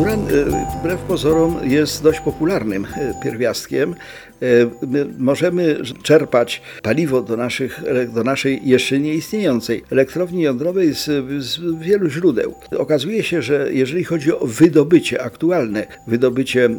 Uran e, wbrew pozorom jest dość popularnym e, pierwiastkiem. E, my Możemy czerpać paliwo do, naszych, do naszej jeszcze nieistniejącej elektrowni jądrowej z, z wielu źródeł. Okazuje się, że jeżeli chodzi o wydobycie, aktualne wydobycie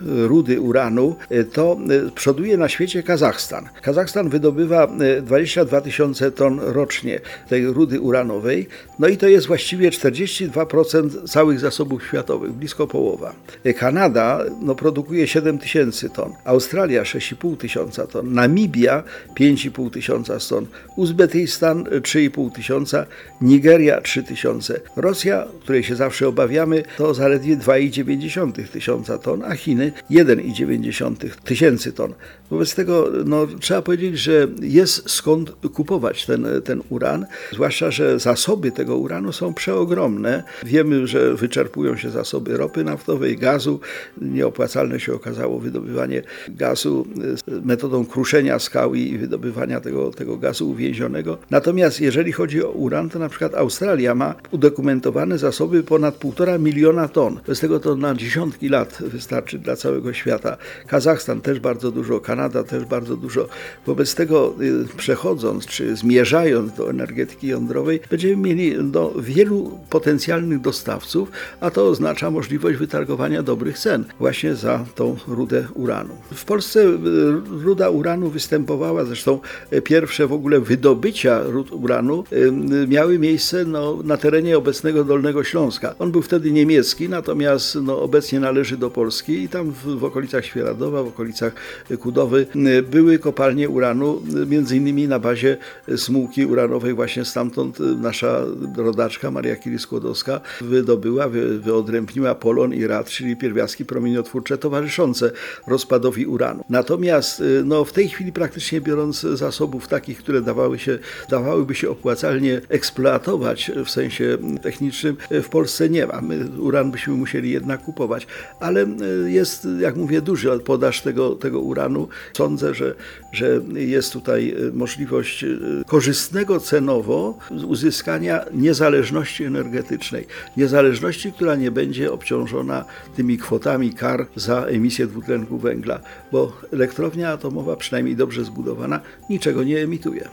rudy uranu, to przoduje na świecie Kazachstan. Kazachstan wydobywa 22 tysiące ton rocznie tej rudy uranowej, no i to jest właściwie 42% całych zasobów światowych blisko połowa. Kanada no, produkuje 7 tysięcy ton, Australia 6,5 tysiąca ton, Namibia 5,5 tysiąca ton, Uzbekistan 3,5 tysiąca, Nigeria 3 tysiące, Rosja, której się zawsze obawiamy, to zaledwie 2,9 tysiąca ton, a Chiny 1,9 tysięcy ton. Wobec tego no, trzeba powiedzieć, że jest skąd kupować ten, ten uran, zwłaszcza, że zasoby tego uranu są przeogromne. Wiemy, że wyczerpują się zasoby ropy naftowej, gazu. Nieopłacalne się okazało wydobywanie gazu metodą kruszenia skał i wydobywania tego, tego gazu uwięzionego. Natomiast jeżeli chodzi o uran, to na przykład Australia ma udokumentowane zasoby ponad 1,5 miliona ton. Z tego to na dziesiątki lat wystarczy dla całego świata. Kazachstan też bardzo dużo, Kanada też bardzo dużo. Wobec tego y, przechodząc czy zmierzając do energetyki jądrowej, będziemy mieli do wielu potencjalnych dostawców, a to oznacza możliwość wytargowania dobrych cen właśnie za tą rudę uranu. W Polsce y, ruda uranu występowała, zresztą y, pierwsze w ogóle wydobycia rud uranu miały miejsce no, na terenie obecnego Dolnego Śląska. On był wtedy niemiecki, natomiast no, obecnie należy do Polski i tam w, w okolicach Świeradowa, w okolicach Kudowy były kopalnie uranu, między innymi na bazie smułki uranowej właśnie stamtąd nasza rodaczka Maria Curie-Skłodowska wydobyła, wy, wyodrębniła polon i rad, czyli pierwiastki promieniotwórcze towarzyszące rozpadowi uranu. Natomiast no, w tej chwili praktycznie biorąc zasobów takich, które dawały się, dawałyby się opłacalnie eksploatować w sensie technicznym, w Polsce nie ma. My uran byśmy musieli jednak kupować, ale jest, jak mówię, duży podaż tego, tego uranu. Sądzę, że, że jest tutaj możliwość korzystnego cenowo uzyskania niezależności energetycznej. Niezależności, która nie będzie obciążona tymi kwotami kar za emisję dwutlenku węgla, bo elektrownia atomowa, przynajmniej dobrze zbudowana, niczego nie emituje.